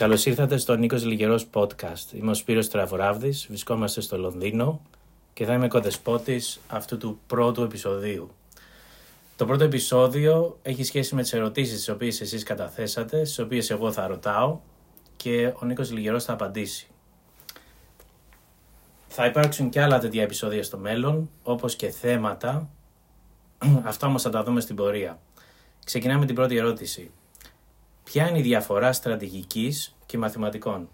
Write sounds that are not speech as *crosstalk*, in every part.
Καλώς ήρθατε στο Νίκος Λιγερό Podcast. Είμαι ο Σπύρος Τραβοράβδη, βρισκόμαστε στο Λονδίνο και θα είμαι κοδεσπότης αυτού του πρώτου επεισοδίου. Το πρώτο επεισόδιο έχει σχέση με τις ερωτήσεις τις οποίες εσείς καταθέσατε, στις οποίες εγώ θα ρωτάω και ο Νίκος Λιγερό θα απαντήσει. Θα υπάρξουν και άλλα τέτοια επεισόδια στο μέλλον, όπως και θέματα. *clears throat* Αυτά όμως θα τα δούμε στην πορεία. Ξεκινάμε την πρώτη ερώτηση. Ποια είναι η διαφορά στρατηγικής και μαθηματικών;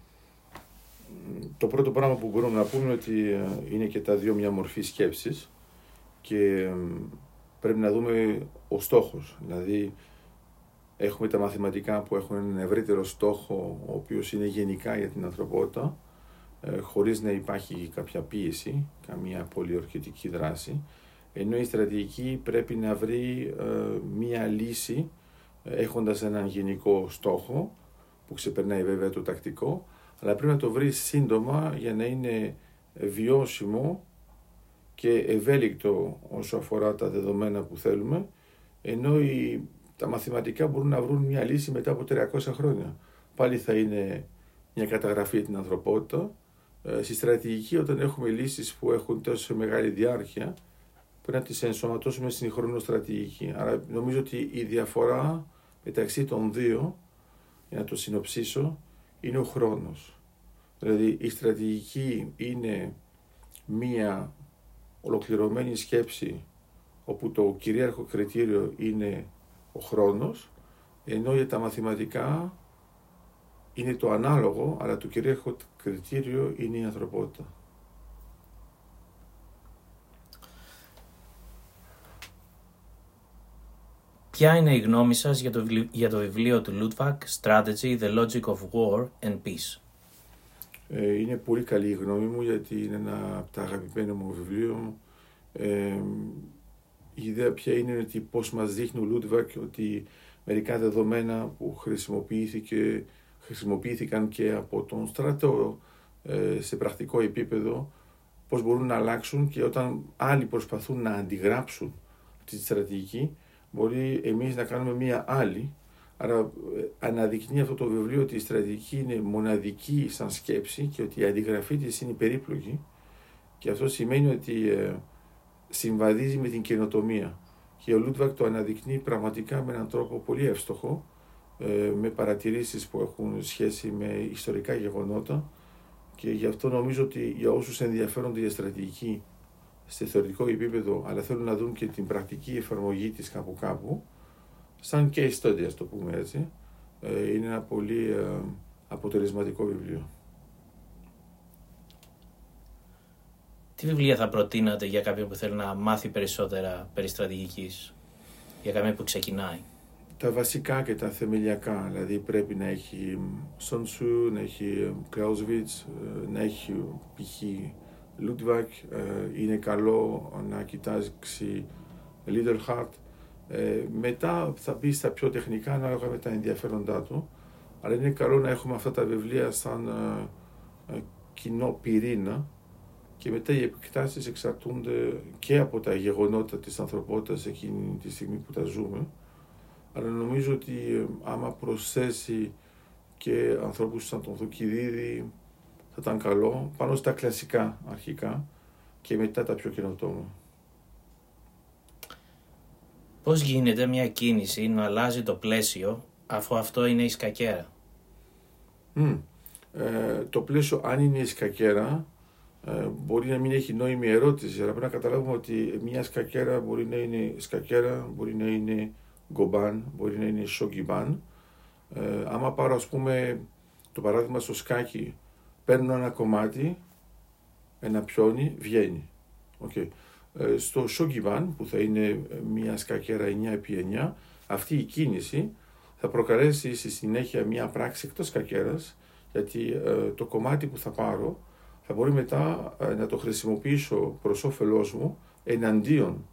Το πρώτο πράγμα που μπορούμε να πούμε είναι ότι ε, είναι και τα δύο μια μορφή σκέψης και πρέπει να δούμε ο στόχος. Δηλαδή έχουμε τα μαθηματικά που έχουν έναν ευρύτερο στόχο ο οποίος είναι γενικά για την ανθρωπότητα ε, χωρίς να υπάρχει κάποια πίεση, καμία πολιορκητική δράση ενώ η στρατηγική πρέπει να βρει ε, μία λύση έχοντας έναν γενικό στόχο που ξεπερνάει βέβαια το τακτικό, αλλά πρέπει να το βρει σύντομα για να είναι βιώσιμο και ευέλικτο όσο αφορά τα δεδομένα που θέλουμε, ενώ οι, τα μαθηματικά μπορούν να βρουν μια λύση μετά από 300 χρόνια. Πάλι θα είναι μια καταγραφή την ανθρωπότητα. Ε, στη στρατηγική όταν έχουμε λύσεις που έχουν τόσο μεγάλη διάρκεια, πρέπει να τις ενσωματώσουμε στην χρονοστρατηγική. Άρα νομίζω ότι η διαφορά μεταξύ των δύο, για να το συνοψίσω, είναι ο χρόνος. Δηλαδή η στρατηγική είναι μία ολοκληρωμένη σκέψη όπου το κυρίαρχο κριτήριο είναι ο χρόνος, ενώ για τα μαθηματικά είναι το ανάλογο, αλλά το κυρίαρχο κριτήριο είναι η ανθρωπότητα. Ποια είναι η γνώμη σας για το, για το βιβλίο του Λούτβακ Strategy, The Logic of War and Peace; Ε, είναι πολύ καλή η γνώμη μου γιατί είναι ένα από τα αγαπημένα μου βιβλίο. Ε, η ιδέα πια είναι ότι πώς μας δείχνει ο Λούτβακ ότι μερικά δεδομένα που χρησιμοποιήθηκε, χρησιμοποιήθηκαν και από τον στρατό ε, σε πρακτικό επίπεδο πώς μπορούν να αλλάξουν και όταν άλλοι προσπαθούν να αντιγράψουν τη στρατηγική μπορεί εμείς να κάνουμε μία άλλη. Άρα ε, αναδεικνύει αυτό το βιβλίο ότι η στρατηγική είναι μοναδική σαν σκέψη και ότι η αντιγραφή της είναι περίπλοκη και αυτό σημαίνει ότι ε, συμβαδίζει με την καινοτομία. Και ο Λούτβακ το αναδεικνύει πραγματικά με έναν τρόπο πολύ εύστοχο, ε, με παρατηρήσεις που έχουν σχέση με ιστορικά γεγονότα και γι' αυτό νομίζω ότι για όσους ενδιαφέρονται για στρατηγική σε θεωρητικό επίπεδο, αλλά θέλουν να δουν και την πρακτική εφαρμογή της κάπου κάπου, σαν case study, ας το πούμε έτσι, ε, είναι ένα πολύ ε, αποτελεσματικό βιβλίο. Τι βιβλία θα προτείνατε για κάποιον που θέλει να μάθει περισσότερα περί στρατηγικής, για κάποιον που ξεκινάει; Τα βασικά και τα θεμελιακά, δηλαδή πρέπει να έχει Sun Tzu, να έχει Clausewitz, ε, να έχει π.χ. Λούτβακ, ε, είναι καλό να κοιτάξει Little Heart. Ε, μετά θα μπει στα πιο τεχνικά ανάλογα με τα ενδιαφέροντά του. Αλλά είναι καλό να έχουμε αυτά τα βιβλία σαν ε, κοινό πυρήνα και μετά οι επεκτάσεις εξαρτούνται και από τα γεγονότα της ανθρωπότητας εκείνη τη στιγμή που τα ζούμε. Αλλά νομίζω ότι άμα προσθέσει και ανθρώπους σαν τον Θουκυδίδη, θα ήταν καλό πάνω στα κλασικά αρχικά και μετά τα πιο καινοτόμα. Πώς γίνεται μια κίνηση να αλλάζει το πλαίσιο αφού αυτό είναι η σκακέρα; Mm. Ε, το πλαίσιο αν είναι η σκακέρα ε, μπορεί να μην έχει νόημη ερώτηση αλλά πρέπει να καταλάβουμε ότι μια σκακέρα μπορεί να είναι σκακέρα, μπορεί να είναι γκομπάν, μπορεί να είναι σογκιμπάν. Ε, άμα πάρω ας πούμε το παράδειγμα στο σκάκι παίρνω ένα κομμάτι, ένα πιόνι, βγαίνει. Okay. Ε, στο Shogiban, που θα είναι μια σκακέρα 9x9, αυτή η κίνηση θα προκαλέσει στη συνέχεια μια πράξη εκτός σκακέρας, γιατί ε, το κομμάτι που θα πάρω θα μπορεί μετά ε, να το χρησιμοποιήσω προς όφελός μου εναντίον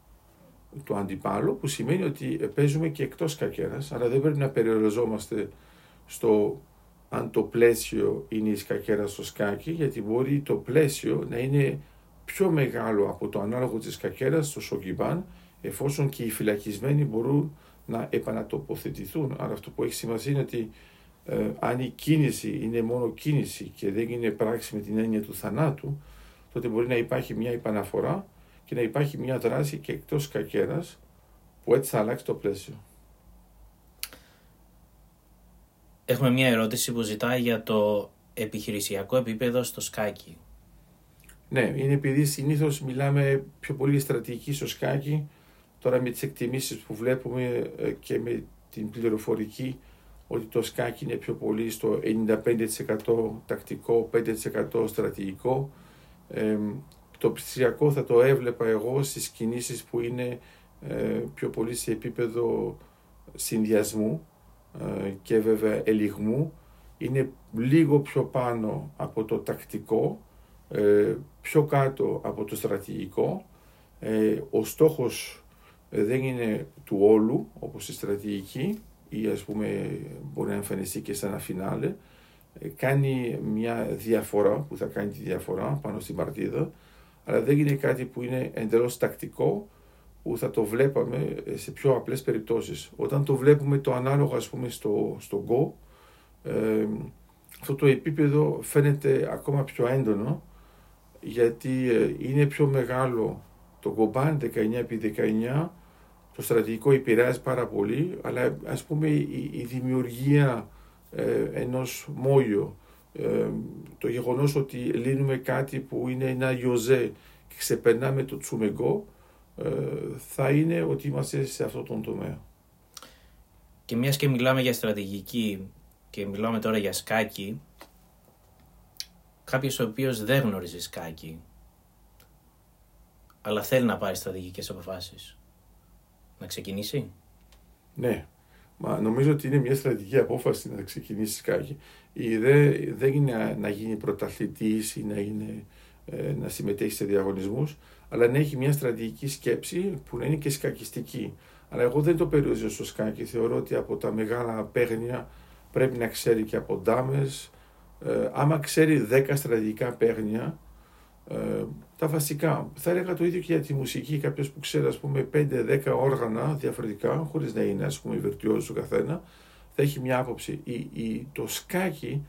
του αντιπάλου, που σημαίνει ότι παίζουμε και εκτός σκακέρας, αλλά δεν πρέπει να περιοριζόμαστε στο αν το πλαίσιο είναι η σκακέρα στο σκάκι, γιατί μπορεί το πλαίσιο να είναι πιο μεγάλο από το ανάλογο της σκακέρας στο σογκιμπάν, εφόσον και οι φυλακισμένοι μπορούν να επανατοποθετηθούν. Άρα αυτό που έχει σημασία είναι ότι ε, αν η κίνηση είναι μόνο κίνηση και δεν είναι πράξη με την έννοια του θανάτου, τότε μπορεί να υπάρχει μια επαναφορά και να υπάρχει μια δράση και εκτός κακέρας που έτσι θα αλλάξει το πλαίσιο. Έχουμε μια ερώτηση που ζητάει για το επιχειρησιακό επίπεδο στο σκάκι. Ναι, είναι επειδή συνήθως μιλάμε πιο πολύ στρατηγική στο σκάκι. Τώρα με τις εκτιμήσεις που βλέπουμε ε, και με την πληροφορική ότι το σκάκι είναι πιο πολύ στο 95% τακτικό, 5% στρατηγικό. Ε, το ψηφιακό θα το έβλεπα εγώ στις κινήσεις που είναι ε, πιο πολύ σε επίπεδο συνδυασμού ε, και βέβαια ελιγμού. Είναι λίγο πιο πάνω από το τακτικό, ε, πιο κάτω από το στρατηγικό. Ο στόχος δεν είναι του όλου, όπως η στρατηγική, ή ας πούμε μπορεί να εμφανιστεί και σαν ένα φινάλε, κάνει μια διαφορά που θα κάνει τη διαφορά πάνω στην παρτίδα, αλλά δεν είναι κάτι που είναι εντελώς τακτικό, που θα το βλέπαμε σε πιο απλές περιπτώσεις. Όταν το βλέπουμε το ανάλογο ας πούμε στο, στο Go, ε, αυτό το επίπεδο φαίνεται ακόμα πιο έντονο γιατί ε, είναι πιο μεγάλο το Goban 19x19 το στρατηγικό επηρεάζει πάρα πολύ αλλά ας πούμε η, δημιουργία ε, ενός μόγιο ε, το γεγονός ότι λύνουμε κάτι που είναι ένα γιοζέ και ξεπερνάμε το τσουμεγκό ε, θα είναι ότι είμαστε σε αυτό τον τομέα. Και μιας και μιλάμε για στρατηγική και μιλάμε τώρα για σκάκι, κάποιος ο οποίος δεν γνωρίζει σκάκι, αλλά θέλει να πάρει στρατηγικές αποφάσεις, να ξεκινήσει; Ναι, Μα νομίζω ότι είναι μια στρατηγική απόφαση να ξεκινήσει σκάκι. Η ιδέα δεν είναι να γίνει πρωταθλητής ή να, είναι, ε, να συμμετέχει σε διαγωνισμούς, αλλά να έχει μια στρατηγική σκέψη που να είναι και σκακιστική. Αλλά εγώ δεν το περιορίζω στο σκάκι. Θεωρώ ότι από τα μεγάλα παίγνια πρέπει να ξέρει και από ντάμες. Ε, άμα ξέρει 10 στρατηγικά παίγνια, ε, τα βασικά. Θα έλεγα το ίδιο και για τη μουσική. Κάποιος που ξέρει, ας πούμε, 5-10 όργανα διαφορετικά, χωρίς να είναι, ας πούμε, βελτιώσει του καθένα, θα έχει μια άποψη. Η, η, το σκάκι,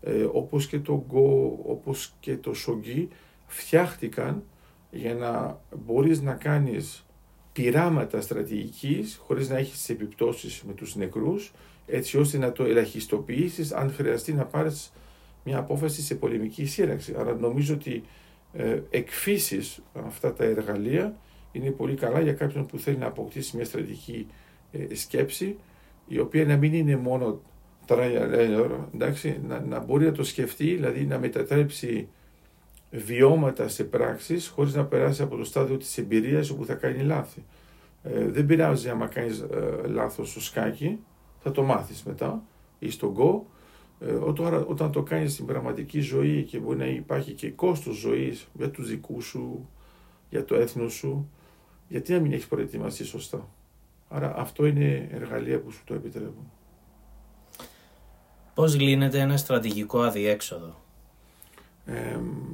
ε, όπως και το γκο, όπως και το σογκί, φτιάχτηκαν για να μπορείς να κάνεις πειράματα στρατηγικής χωρίς να έχεις τις επιπτώσεις με τους νεκρούς έτσι ώστε να το ελαχιστοποιήσεις αν χρειαστεί να πάρεις μια απόφαση σε πολεμική σύραξη. Άρα νομίζω ότι ε, εκφύσεις αυτά τα εργαλεία είναι πολύ καλά για κάποιον που θέλει να αποκτήσει μια στρατηγική ε, σκέψη η οποία να μην είναι μόνο trial εντάξει, να, να μπορεί να το σκεφτεί, δηλαδή να μετατρέψει βιώματα σε πράξεις χωρίς να περάσει από το στάδιο της εμπειρίας όπου θα κάνει λάθη. Ε, δεν πειράζει άμα κάνεις ε, λάθος στο σκάκι, θα το μάθεις μετά ή στο go. Ε, όταν, όταν το κάνεις στην πραγματική ζωή και μπορεί να υπάρχει και κόστος ζωής για τους δικούς σου, για το έθνος σου, γιατί να μην έχεις προετοιμαστεί σωστά; Άρα αυτό είναι εργαλεία που σου το επιτρέπουν. Πώς λύνεται ένα στρατηγικό αδιέξοδο;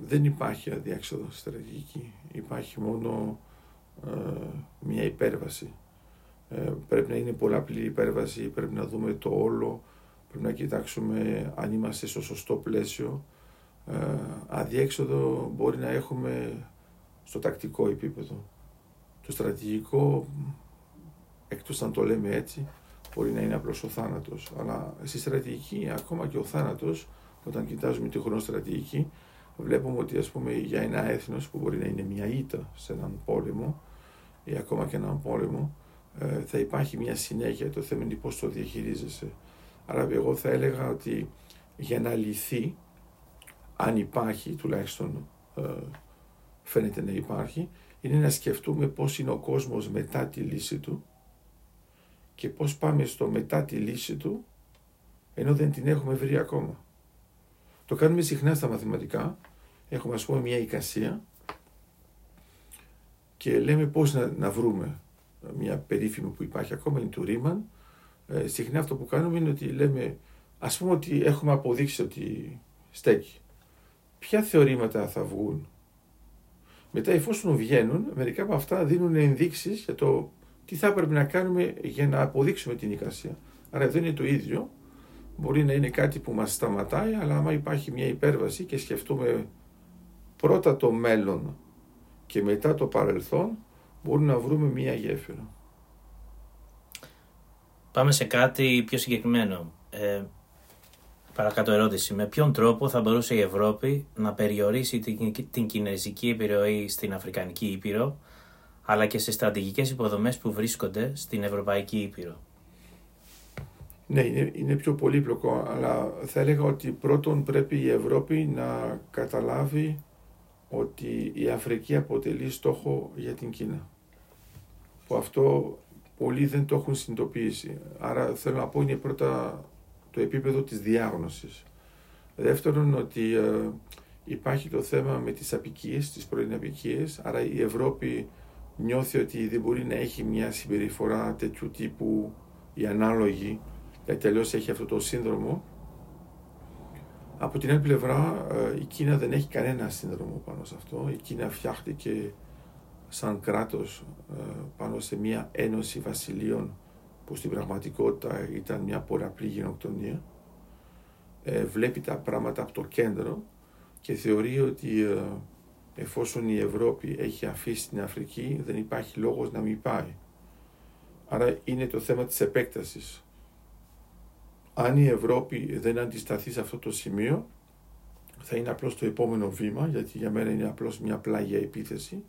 Δεν υπάρχει αδιέξοδο στρατηγική. Υπάρχει μόνο ε, μια υπέρβαση. Ε, πρέπει να είναι πολλαπλή υπέρβαση, πρέπει να δούμε το όλο, πρέπει να κοιτάξουμε αν είμαστε στο σωστό πλαίσιο. Ε, αδιέξοδο μπορεί να έχουμε στο τακτικό επίπεδο. Το στρατηγικό, εκτός αν το λέμε έτσι, μπορεί να είναι απλώς ο θάνατος. Αλλά στη στρατηγική, ακόμα και ο θάνατος, όταν κοιτάζουμε τη χρονοστρατηγική, βλέπουμε ότι ας πούμε για ένα έθνος που μπορεί να είναι μια ήττα σε έναν πόλεμο ή ακόμα και έναν πόλεμο, ε, θα υπάρχει μια συνέχεια. Το θέμα είναι πώς το διαχειρίζεσαι. Άρα εγώ θα έλεγα ότι για να λυθεί, αν υπάρχει τουλάχιστον ε, φαίνεται να υπάρχει, είναι να σκεφτούμε πώς είναι ο κόσμος μετά τη λύση του και πώς πάμε στο μετά τη λύση του ενώ δεν την έχουμε βρει ακόμα. Το κάνουμε συχνά στα μαθηματικά. Έχουμε ας πούμε μια εικασία και λέμε πώς να, να βρούμε μια περίφημη που υπάρχει ακόμα, είναι του Ρίμαν. Ε, συχνά αυτό που κάνουμε είναι ότι λέμε, ας πούμε ότι έχουμε αποδείξει ότι στέκει. Ποια θεωρήματα θα βγουν; Μετά εφόσον βγαίνουν, μερικά από αυτά δίνουν ενδείξεις για το τι θα έπρεπε να κάνουμε για να αποδείξουμε την εικασία. Άρα εδώ είναι το ίδιο μπορεί να είναι κάτι που μας σταματάει, αλλά άμα υπάρχει μια υπέρβαση και σκεφτούμε πρώτα το μέλλον και μετά το παρελθόν, μπορούμε να βρούμε μια γέφυρα. Πάμε σε κάτι πιο συγκεκριμένο. Ε, παρακάτω ερώτηση. Με ποιον τρόπο θα μπορούσε η Ευρώπη να περιορίσει την, την κινέζικη επιρροή στην Αφρικανική Ήπειρο, αλλά και σε στρατηγικές υποδομές που βρίσκονται στην Ευρωπαϊκή Ήπειρο; Ναι, είναι, είναι πιο πολύπλοκο, αλλά θα έλεγα ότι πρώτον πρέπει η Ευρώπη να καταλάβει ότι η Αφρική αποτελεί στόχο για την Κίνα. Που αυτό πολλοί δεν το έχουν συνειδητοποιήσει. Άρα θέλω να πω είναι πρώτα το επίπεδο της διάγνωσης. Δεύτερον ότι ε, υπάρχει το θέμα με τις απικίες, τις πρώην απικίες, άρα η Ευρώπη νιώθει ότι δεν μπορεί να έχει μια συμπεριφορά τέτοιου τύπου η ανάλογη, γιατί τελείως έχει αυτό το σύνδρομο. Από την άλλη πλευρά ε, η Κίνα δεν έχει κανένα σύνδρομο πάνω σε αυτό. Η Κίνα φτιάχτηκε σαν κράτος ε, πάνω σε μια ένωση βασιλείων που στην πραγματικότητα ήταν μια πολλαπλή γενοκτονία. Ε, βλέπει τα πράγματα από το κέντρο και θεωρεί ότι ε, εφόσον η Ευρώπη έχει αφήσει την Αφρική δεν υπάρχει λόγος να μην πάει. Άρα είναι το θέμα της επέκτασης. Αν η Ευρώπη δεν αντισταθεί σε αυτό το σημείο θα είναι απλώς το επόμενο βήμα γιατί για μένα είναι απλώς μια πλάγια επίθεση.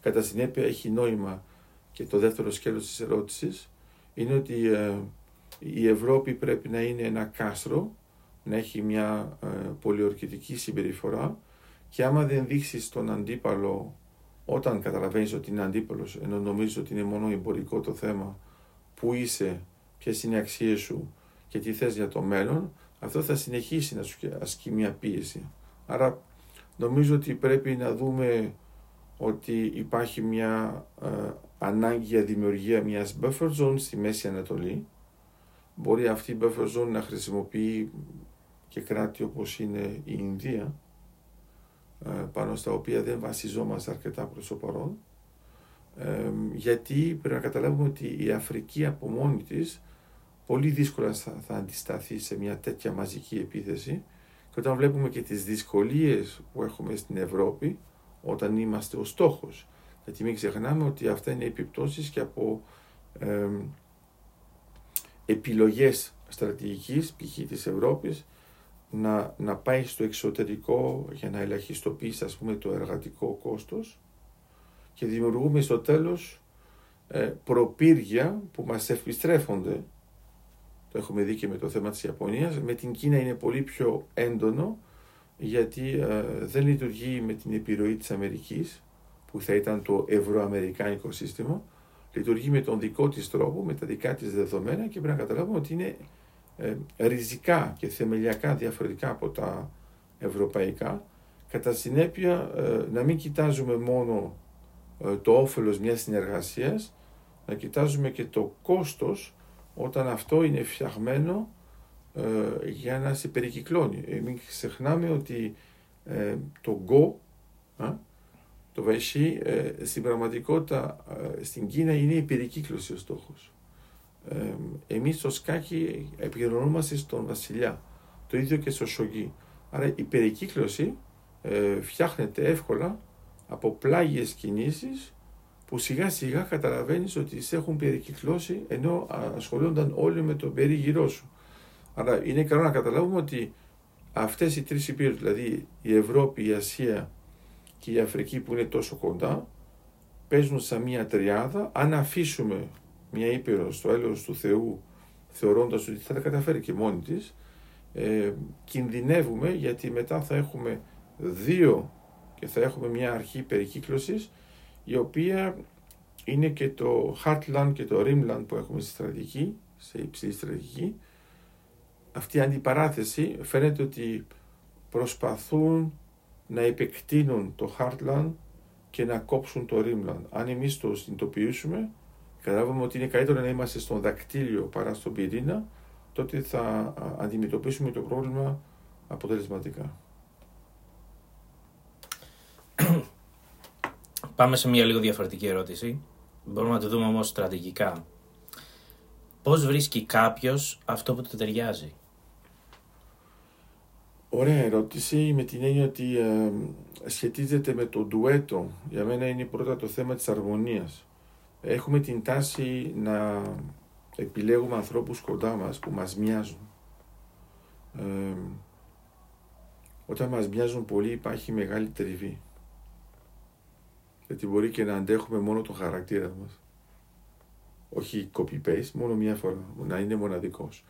Κατά συνέπεια έχει νόημα και το δεύτερο σκέλος της ερώτησης είναι ότι ε, η Ευρώπη πρέπει να είναι ένα κάστρο, να έχει μια ε, πολιορκητική συμπεριφορά και άμα δεν δείξεις τον αντίπαλο όταν καταλαβαίνεις ότι είναι αντίπαλος, ενώ νομίζεις ότι είναι μόνο εμπορικό το θέμα, που είσαι, ποιες είναι οι αξίες σου και τι θες για το μέλλον, αυτό θα συνεχίσει να σου ασκεί μια πίεση. Άρα νομίζω ότι πρέπει να δούμε ότι υπάρχει μια ε, ανάγκη για δημιουργία μιας buffer zone στη Μέση Ανατολή. Μπορεί αυτή η buffer zone να χρησιμοποιεί και κράτη όπως είναι η Ινδία, ε, πάνω στα οποία δεν βασιζόμαστε αρκετά προς το παρόν. Ε, γιατί πρέπει να καταλάβουμε ότι η Αφρική από μόνη της πολύ δύσκολα θα, θα αντισταθεί σε μια τέτοια μαζική επίθεση και όταν βλέπουμε και τις δυσκολίες που έχουμε στην Ευρώπη όταν είμαστε ο στόχος. Γιατί μην ξεχνάμε ότι αυτά είναι επιπτώσεις και από ε, επιλογές στρατηγικής, π.χ. της Ευρώπης, να, να πάει στο εξωτερικό για να ελαχιστοποιήσει ας πούμε το εργατικό κόστος και δημιουργούμε στο τέλος ε, προπύργια που μας επιστρέφονται το έχουμε δει και με το θέμα της Ιαπωνίας. Με την Κίνα είναι πολύ πιο έντονο γιατί ε, δεν λειτουργεί με την επιρροή της Αμερικής που θα ήταν το ευρωαμερικάνικο σύστημα. Λειτουργεί με τον δικό της τρόπο, με τα δικά της δεδομένα και πρέπει να καταλάβουμε ότι είναι ε, ριζικά και θεμελιακά διαφορετικά από τα ευρωπαϊκά. Κατά συνέπεια ε, να μην κοιτάζουμε μόνο το όφελος μιας συνεργασίας να κοιτάζουμε και το κόστος όταν αυτό είναι φτιαγμένο ε, για να σε περικυκλώνει. Ε, μην ξεχνάμε ότι ε, το Go, το Βαϊσί, στην πραγματικότητα στην Κίνα είναι η περικύκλωση ο στόχος. εμείς στο σκάκι επικεντρωνόμαστε στον βασιλιά, το ίδιο και στο σογγί. Άρα η περικύκλωση φτιάχνεται εύκολα από πλάγιες κινήσεις που σιγά σιγά καταλαβαίνεις ότι σε έχουν περικυκλώσει ενώ ασχολούνταν όλοι με τον περίγυρό σου. Άρα είναι καλό να καταλάβουμε ότι αυτές οι τρεις υπήρους, δηλαδή η Ευρώπη, η Ασία και η Αφρική που είναι τόσο κοντά, παίζουν σαν μια τριάδα. Αν αφήσουμε μια ήπειρο στο έλεος του Θεού, θεωρώντας ότι θα τα καταφέρει και μόνη της, ε, κινδυνεύουμε γιατί μετά θα έχουμε δύο και θα έχουμε μια αρχή περικύκλωσης η οποία είναι και το Heartland και το Rimland που έχουμε στη στρατηγική, σε υψηλή στρατηγική αυτή η αντιπαράθεση φαίνεται ότι προσπαθούν να επεκτείνουν το Heartland και να κόψουν το Rimland. Αν εμείς το συνειδητοποιήσουμε, καταλάβουμε ότι είναι καλύτερο να είμαστε στον δακτύλιο παρά στον πυρήνα, τότε θα αντιμετωπίσουμε το πρόβλημα αποτελεσματικά. Πάμε σε μια λίγο διαφορετική ερώτηση. Μπορούμε να το δούμε όμως στρατηγικά. Πώς βρίσκει κάποιος αυτό που του ταιριάζει; Ωραία ερώτηση με την έννοια ότι ε, σχετίζεται με το ντουέτο. Για μένα είναι πρώτα το θέμα της αρμονίας. Έχουμε την τάση να επιλέγουμε ανθρώπους κοντά μας που μας μοιάζουν. Ε, όταν μας μοιάζουν πολύ υπάρχει μεγάλη τριβή. Γιατί μπορεί και να αντέχουμε μόνο το χαρακτήρα μας. Όχι copy-paste, μόνο μία φορά, να είναι μοναδικός.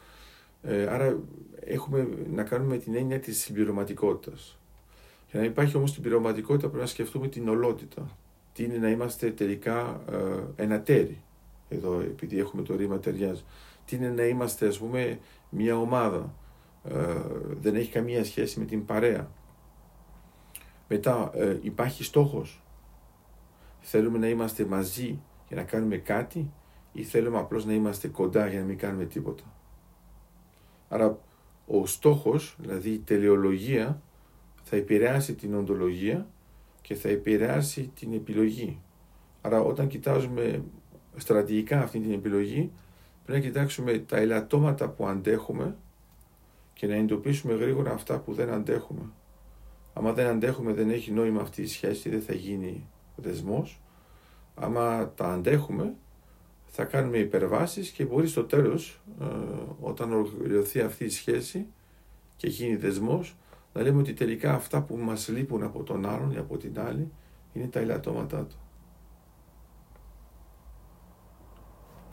Ε, άρα έχουμε να κάνουμε την έννοια της συμπληρωματικότητας. Για να υπάρχει όμως την πληρωματικότητα πρέπει να σκεφτούμε την ολότητα. Τι είναι να είμαστε τελικά ε, ένα τέρι. Εδώ επειδή έχουμε το ρήμα ταιριάζει. Τι είναι να είμαστε ας πούμε μια ομάδα. Ε, δεν έχει καμία σχέση με την παρέα. Μετά ε, υπάρχει στόχος. Θέλουμε να είμαστε μαζί για να κάνουμε κάτι ή θέλουμε απλώς να είμαστε κοντά για να μην κάνουμε τίποτα. Άρα ο στόχος, δηλαδή η τελειολογία, θα επηρεάσει την οντολογία και θα επηρεάσει την επιλογή. Άρα όταν κοιτάζουμε στρατηγικά αυτή την επιλογή, πρέπει να κοιτάξουμε τα ελαττώματα που αντέχουμε και να εντοπίσουμε γρήγορα αυτά που δεν αντέχουμε. Άμα δεν αντέχουμε, δεν έχει νόημα αυτή η σχέση, δεν θα γίνει δεσμός. Άμα τα αντέχουμε, θα κάνουμε υπερβάσεις και μπορεί στο τέλος, ε, όταν ολοκληρωθεί αυτή η σχέση και γίνει δεσμός, να λέμε ότι τελικά αυτά που μας λείπουν από τον άλλον ή από την άλλη είναι τα ελαττώματά του.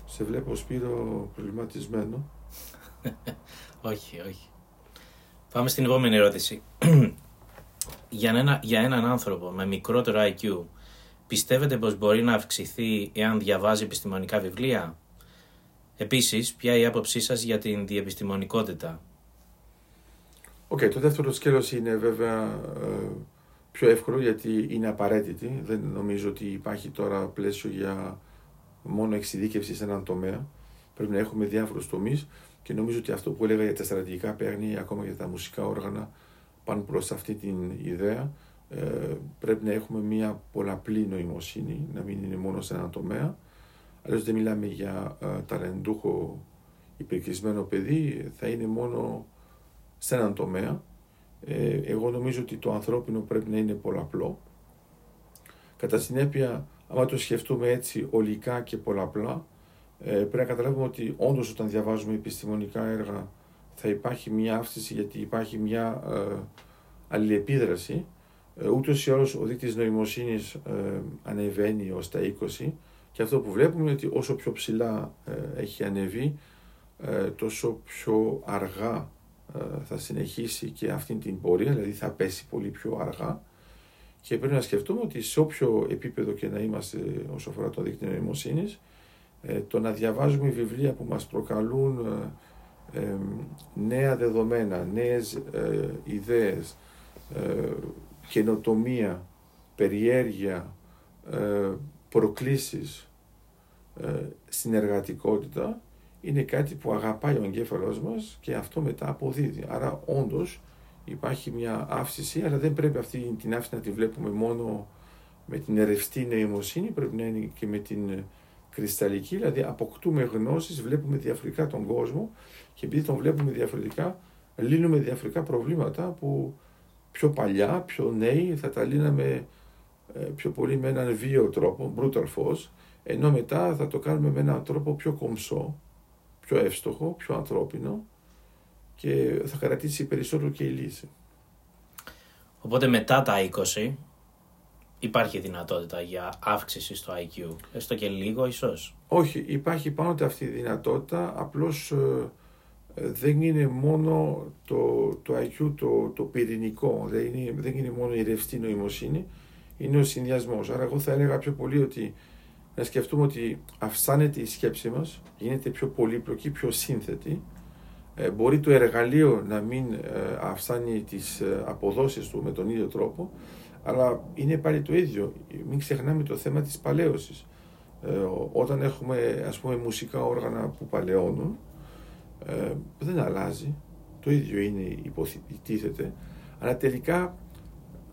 Σε βλέπω Σπύρο προβληματισμένο. *laughs* όχι, όχι. Πάμε στην επόμενη ερώτηση. *clears throat* για, ένα, για έναν άνθρωπο με μικρότερο IQ, πιστεύετε πως μπορεί να αυξηθεί εάν διαβάζει επιστημονικά βιβλία; Επίσης, ποια η άποψή σας για την διεπιστημονικότητα; OK, okay, το δεύτερο σκέλος είναι βέβαια ε, πιο εύκολο γιατί είναι απαραίτητη. Δεν νομίζω ότι υπάρχει τώρα πλαίσιο για μόνο εξειδίκευση σε έναν τομέα. Πρέπει να έχουμε διάφορους τομείς και νομίζω ότι αυτό που έλεγα για τα στρατηγικά παίρνει ακόμα για τα μουσικά όργανα πάνω προς αυτή την ιδέα. Ε, πρέπει να έχουμε μια πολλαπλή νοημοσύνη, να μην είναι μόνο σε έναν τομέα. Αλλιώς δεν μιλάμε για ε, ταλεντούχο υπερκρισμένο παιδί, θα είναι μόνο σε έναν τομέα. Ε, εγώ νομίζω ότι το ανθρώπινο πρέπει να είναι πολλαπλό. Κατά συνέπεια, άμα το σκεφτούμε έτσι ολικά και πολλαπλά, ε, πρέπει να καταλάβουμε ότι όντως όταν διαβάζουμε επιστημονικά έργα θα υπάρχει μια αύξηση γιατί υπάρχει μια ε, αλληλεπίδραση. Ε, ούτως ή άλλως ο δείκτης νοημοσύνης ε, ανεβαίνει ως τα 20 και αυτό που βλέπουμε είναι ότι όσο πιο ψηλά ε, έχει ανεβεί ε, τόσο πιο αργά θα συνεχίσει και αυτή την πορεία, δηλαδή θα πέσει πολύ πιο αργά. Και πρέπει να σκεφτούμε ότι σε όποιο επίπεδο και να είμαστε όσο αφορά το δίκτυο νοημοσύνης, το να διαβάζουμε βιβλία που μας προκαλούν νέα δεδομένα, νέες ιδέες, καινοτομία, περιέργεια, ε, προκλήσεις, ε, συνεργατικότητα είναι κάτι που αγαπάει ο εγκέφαλός μας και αυτό μετά αποδίδει. Άρα όντως υπάρχει μια αύξηση, αλλά δεν πρέπει αυτή την αύξηση να τη βλέπουμε μόνο με την ερευστή νοημοσύνη, πρέπει να είναι και με την κρυσταλλική, δηλαδή αποκτούμε γνώσεις, βλέπουμε διαφορετικά τον κόσμο και επειδή τον βλέπουμε διαφορετικά, λύνουμε διαφορετικά προβλήματα που πιο παλιά, πιο νέοι, θα τα λύναμε ε, πιο πολύ με έναν βίαιο τρόπο, brutal force, ενώ μετά θα το κάνουμε με έναν τρόπο πιο κομψό, πιο εύστοχο, πιο ανθρώπινο και θα κρατήσει περισσότερο και η λύση. Οπότε μετά τα 20 υπάρχει δυνατότητα για αύξηση στο IQ, έστω και λίγο ίσως; Όχι, υπάρχει πάντοτε αυτή η δυνατότητα, απλώς ε, δεν είναι μόνο το, το IQ το, το πυρηνικό, δεν είναι, δεν είναι μόνο η ρευστή νοημοσύνη, είναι ο συνδυασμός. Άρα, εγώ θα έλεγα πιο πολύ ότι να σκεφτούμε ότι αυξάνεται η σκέψη μας, γίνεται πιο πολύπλοκη, πιο σύνθετη. Ε, μπορεί το εργαλείο να μην ε, αυξάνει τις ε, αποδόσεις του με τον ίδιο τρόπο, αλλά είναι πάλι το ίδιο. Μην ξεχνάμε το θέμα της παλαίωσης. Ε, όταν έχουμε ας πούμε μουσικά όργανα που παλαιώνουν, ε, δεν αλλάζει. Το ίδιο είναι υποτίθεται. Αλλά τελικά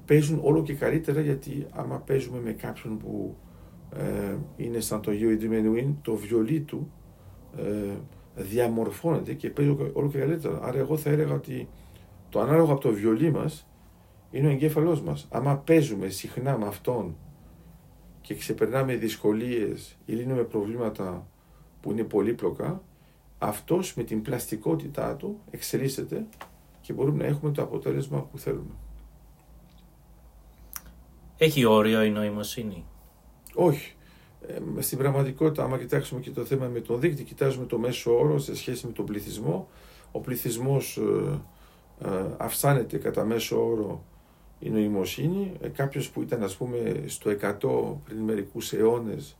παίζουν όλο και καλύτερα γιατί άμα παίζουμε με κάποιον που ε, είναι σαν το Γιώργο Ντιμενουίν, το βιολί του ε, διαμορφώνεται και παίζει όλο και καλύτερα. Άρα εγώ θα έλεγα ότι το ανάλογο από το βιολί μας είναι ο εγκέφαλός μας. Άμα παίζουμε συχνά με αυτόν και ξεπερνάμε δυσκολίες ή λύνουμε προβλήματα που είναι πολύπλοκα, αυτός με την πλαστικότητά του εξελίσσεται και μπορούμε να έχουμε το αποτέλεσμα που θέλουμε. Έχει όριο η νοημοσύνη; Όχι. Ε, στην πραγματικότητα, άμα κοιτάξουμε και το θέμα με τον δείκτη, κοιτάζουμε το μέσο όρο σε σχέση με τον πληθυσμό. Ο πληθυσμός ε, ε, αυξάνεται κατά μέσο όρο η νοημοσύνη. Ε, κάποιος που ήταν ας πούμε στο 100 πριν μερικούς αιώνες,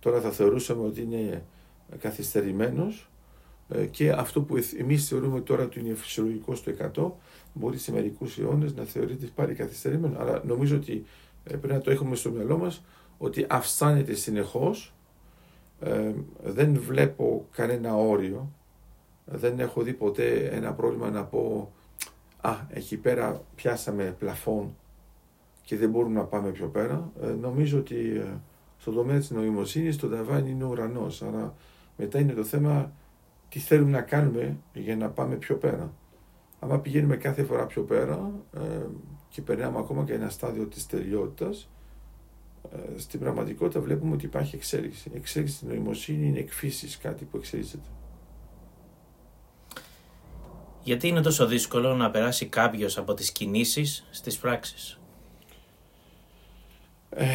τώρα θα θεωρούσαμε ότι είναι καθυστερημένος ε, και αυτό που εμείς θεωρούμε τώρα ότι είναι φυσιολογικό στο 100 μπορεί σε μερικούς αιώνες να θεωρείται πάλι καθυστερημένο. Αλλά νομίζω ότι ε, πρέπει να το έχουμε στο μυαλό μας ότι αυξάνεται συνεχώς ε, δεν βλέπω κανένα όριο δεν έχω δει ποτέ ένα πρόβλημα να πω α, εκεί πέρα πιάσαμε πλαφόν και δεν μπορούμε να πάμε πιο πέρα. Ε, νομίζω ότι ε, στον τομέα της νοημοσύνης το ταβάνι είναι ο ουρανός. Άρα μετά είναι το θέμα τι θέλουμε να κάνουμε για να πάμε πιο πέρα. Άμα πηγαίνουμε κάθε φορά πιο πέρα ε, και περνάμε ακόμα και ένα στάδιο της τελειότητας, ε, στην πραγματικότητα βλέπουμε ότι υπάρχει εξέλιξη. Η εξέλιξη στην νοημοσύνη είναι εκφύσης κάτι που εξελίσσεται. Γιατί είναι τόσο δύσκολο να περάσει κάποιος από τις κινήσεις στις πράξεις; Ε,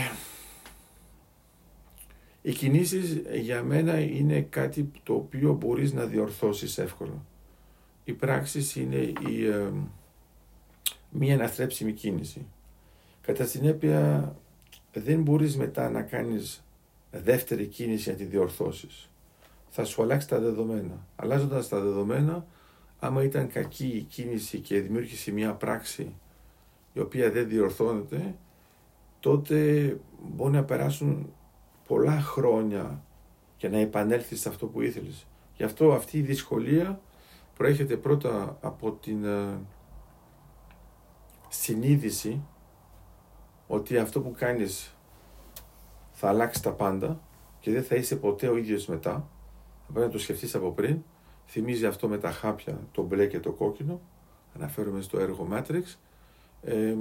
οι κινήσεις για μένα είναι κάτι το οποίο μπορείς να διορθώσεις εύκολα. Οι πράξεις είναι η, ε, μία αναστρέψιμη κίνηση. Κατά συνέπεια δεν μπορείς μετά να κάνεις δεύτερη κίνηση να τη διορθώσεις. Θα σου αλλάξει τα δεδομένα. Αλλάζοντας τα δεδομένα άμα ήταν κακή η κίνηση και δημιούργησε μια πράξη η οποία δεν διορθώνεται, τότε μπορεί να περάσουν πολλά χρόνια για να επανέλθεις σε αυτό που ήθελες. Γι' αυτό αυτή η δυσκολία προέρχεται πρώτα από την ε, συνείδηση ότι αυτό που κάνεις θα αλλάξει τα πάντα και δεν θα είσαι ποτέ ο ίδιος μετά. Θα πρέπει να το σκεφτείς από πριν Θυμίζει αυτό με τα χάπια, το μπλε και το κόκκινο. Αναφέρομαι στο έργο Matrix. Ε,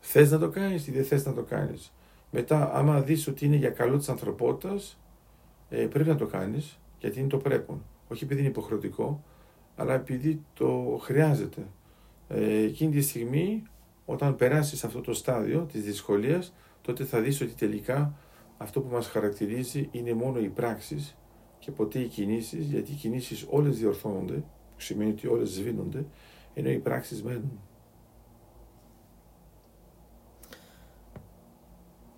θες να το κάνεις ή δεν θες να το κάνεις; Μετά, άμα δεις ότι είναι για καλό της ανθρωπότητας, ε, πρέπει να το κάνεις, γιατί είναι το πρέπον. Όχι επειδή είναι υποχρεωτικό, αλλά επειδή το χρειάζεται. Ε, εκείνη τη στιγμή, όταν περάσεις αυτό το στάδιο της δυσκολίας, τότε θα δεις ότι τελικά αυτό που μας χαρακτηρίζει είναι μόνο οι πράξεις και ποτέ οι κινήσεις, γιατί οι κινήσεις όλες διορθώνονται, που σημαίνει ότι όλες σβήνονται, ενώ οι πράξεις μένουν.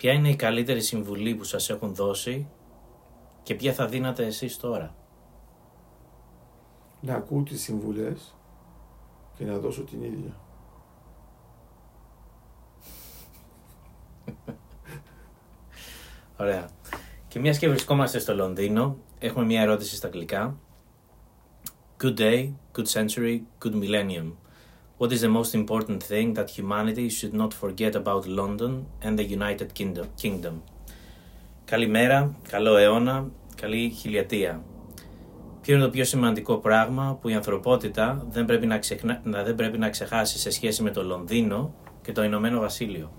Ποια είναι η καλύτερη συμβουλή που σας έχουν δώσει και ποια θα δίνατε εσείς τώρα; Να ακούω τις συμβουλές και να δώσω την ίδια. *laughs* Ωραία. Και μιας και βρισκόμαστε στο Λονδίνο, έχουμε μια ερώτηση στα αγγλικά. Good day, good century, good millennium. What is the most important thing that humanity should not forget about London and the United Kingdom? Καλημέρα, καλό αιώνα, καλή χιλιατία. Ποιο είναι το πιο σημαντικό πράγμα που η ανθρωπότητα δεν πρέπει να, ξεχνα... δεν πρέπει να ξεχάσει σε σχέση με το Λονδίνο και το Ηνωμένο Βασίλειο;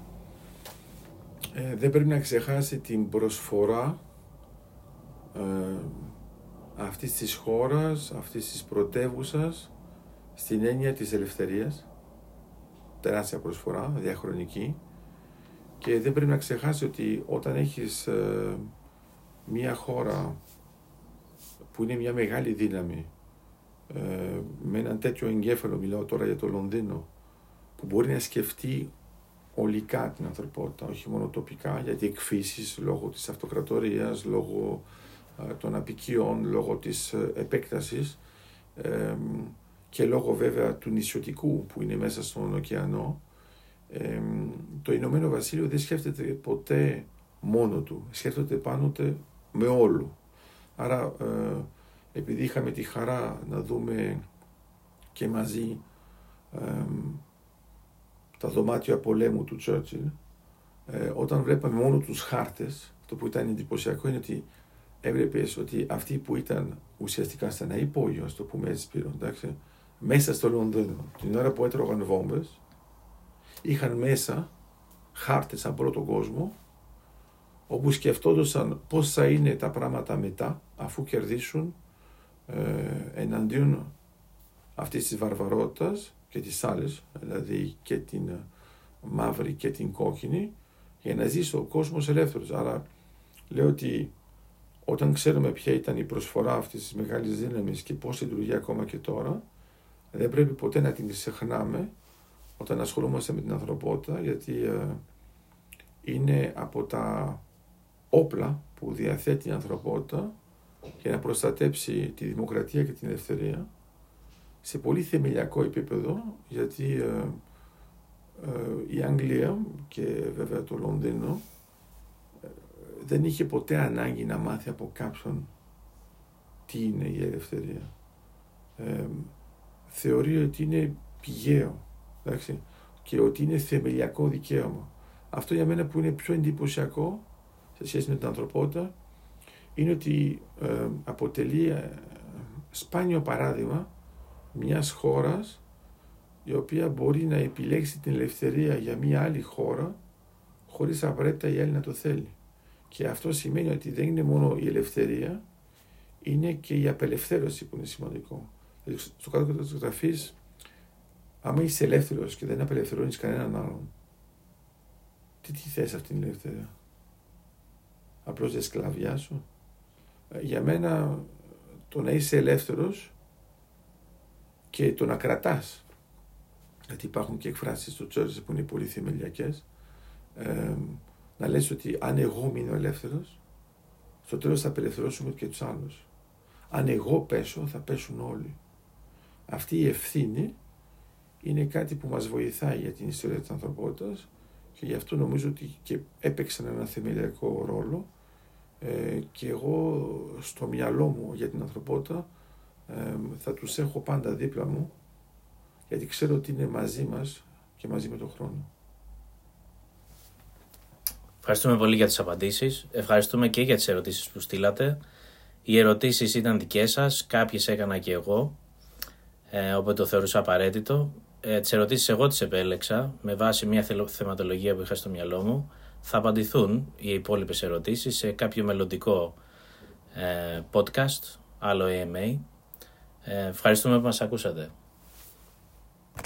Ε, δεν πρέπει να ξεχάσει την προσφορά ε, αυτής της χώρας, αυτής της πρωτεύουσας στην έννοια της ελευθερίας, τεράστια προσφορά, διαχρονική και δεν πρέπει να ξεχάσει ότι όταν έχεις ε, μια χώρα που είναι μια μεγάλη δύναμη ε, με έναν τέτοιο εγκέφαλο, μιλάω τώρα για το Λονδίνο, που μπορεί να σκεφτεί ολικά την ανθρωπότητα, όχι μόνο τοπικά, γιατί εκφύσεις λόγω της αυτοκρατορίας, λόγω των απικίων λόγω της ε, επέκτασης και λόγω βέβαια του νησιωτικού που είναι μέσα στον ωκεανό, το Ηνωμένο Βασίλειο δεν σκέφτεται ποτέ μόνο του, σκέφτεται πάνω με όλου. Άρα ε, επειδή είχαμε τη χαρά να δούμε και μαζί τα δωμάτια πολέμου του Τσέρτσιλ, ε, όταν βλέπαμε μόνο τους χάρτες, το που ήταν εντυπωσιακό είναι ότι έβλεπες ότι αυτοί που ήταν ουσιαστικά στα ένα υπόγειο, ας το πούμε έτσι, πήραν, εντάξει, μέσα στο Λονδίνο, την ώρα που έτρωγαν βόμβες, είχαν μέσα χάρτες από όλο τον κόσμο, όπου σκεφτόντουσαν πώς θα είναι τα πράγματα μετά, αφού κερδίσουν ε, εναντίον αυτής της βαρβαρότητας και τις άλλες, δηλαδή και την μαύρη και την κόκκινη, για να ζήσει ο κόσμος ελεύθερος. Άρα λέω ότι όταν ξέρουμε ποια ήταν η προσφορά αυτής της μεγάλης δύναμης και πώς λειτουργεί ακόμα και τώρα, δεν πρέπει ποτέ να την ξεχνάμε όταν ασχολούμαστε με την ανθρωπότητα, γιατί ε, είναι από τα όπλα που διαθέτει η ανθρωπότητα για να προστατέψει τη δημοκρατία και την ελευθερία σε πολύ θεμελιακό επίπεδο, γιατί ε, ε, η Αγγλία και βέβαια το Λονδίνο δεν είχε ποτέ ανάγκη να μάθει από κάποιον τι είναι η ελευθερία. Ε, θεωρεί ότι είναι πηγαίο εντάξει, και ότι είναι θεμελιακό δικαίωμα. Αυτό για μένα που είναι πιο εντυπωσιακό σε σχέση με την ανθρωπότητα είναι ότι ε, αποτελεί ε, σπάνιο παράδειγμα μιας χώρας η οποία μπορεί να επιλέξει την ελευθερία για μια άλλη χώρα χωρίς απαραίτητα η άλλη να το θέλει. Και αυτό σημαίνει ότι δεν είναι μόνο η ελευθερία, είναι και η απελευθέρωση που είναι σημαντικό. Δηλαδή, στο κάτω της γραφής, άμα είσαι ελεύθερος και δεν απελευθερώνεις κανέναν άλλον, τι τι θες αυτή την ελευθερία; Απλώς δεν σκλαβιάσω. Ε, για μένα το να είσαι ελεύθερος και το να κρατάς γιατί υπάρχουν και εκφράσεις στο Τσέρζε που είναι πολύ θεμελιακές ε, να λες ότι αν εγώ μείνω ελεύθερος, στο τέλος θα απελευθερώσουμε και τους άλλους. Αν εγώ πέσω, θα πέσουν όλοι. Αυτή η ευθύνη είναι κάτι που μας βοηθάει για την ιστορία της ανθρωπότητας και γι' αυτό νομίζω ότι και έπαιξαν ένα θεμελιακό ρόλο ε, και εγώ στο μυαλό μου για την ανθρωπότητα ε, θα τους έχω πάντα δίπλα μου γιατί ξέρω ότι είναι μαζί μας και μαζί με τον χρόνο. Ευχαριστούμε πολύ για τις απαντήσεις. Ευχαριστούμε και για τις ερωτήσεις που στείλατε. Οι ερωτήσεις ήταν δικές σας, κάποιες έκανα και εγώ, ε, οπότε το θεωρούσα απαραίτητο. Ε, τις ερωτήσεις εγώ τις επέλεξα με βάση μια θεματολογία που είχα στο μυαλό μου. Θα απαντηθούν οι υπόλοιπες ερωτήσεις σε κάποιο μελλοντικό ε, podcast, άλλο AMA. Ε, ευχαριστούμε που μας ακούσατε.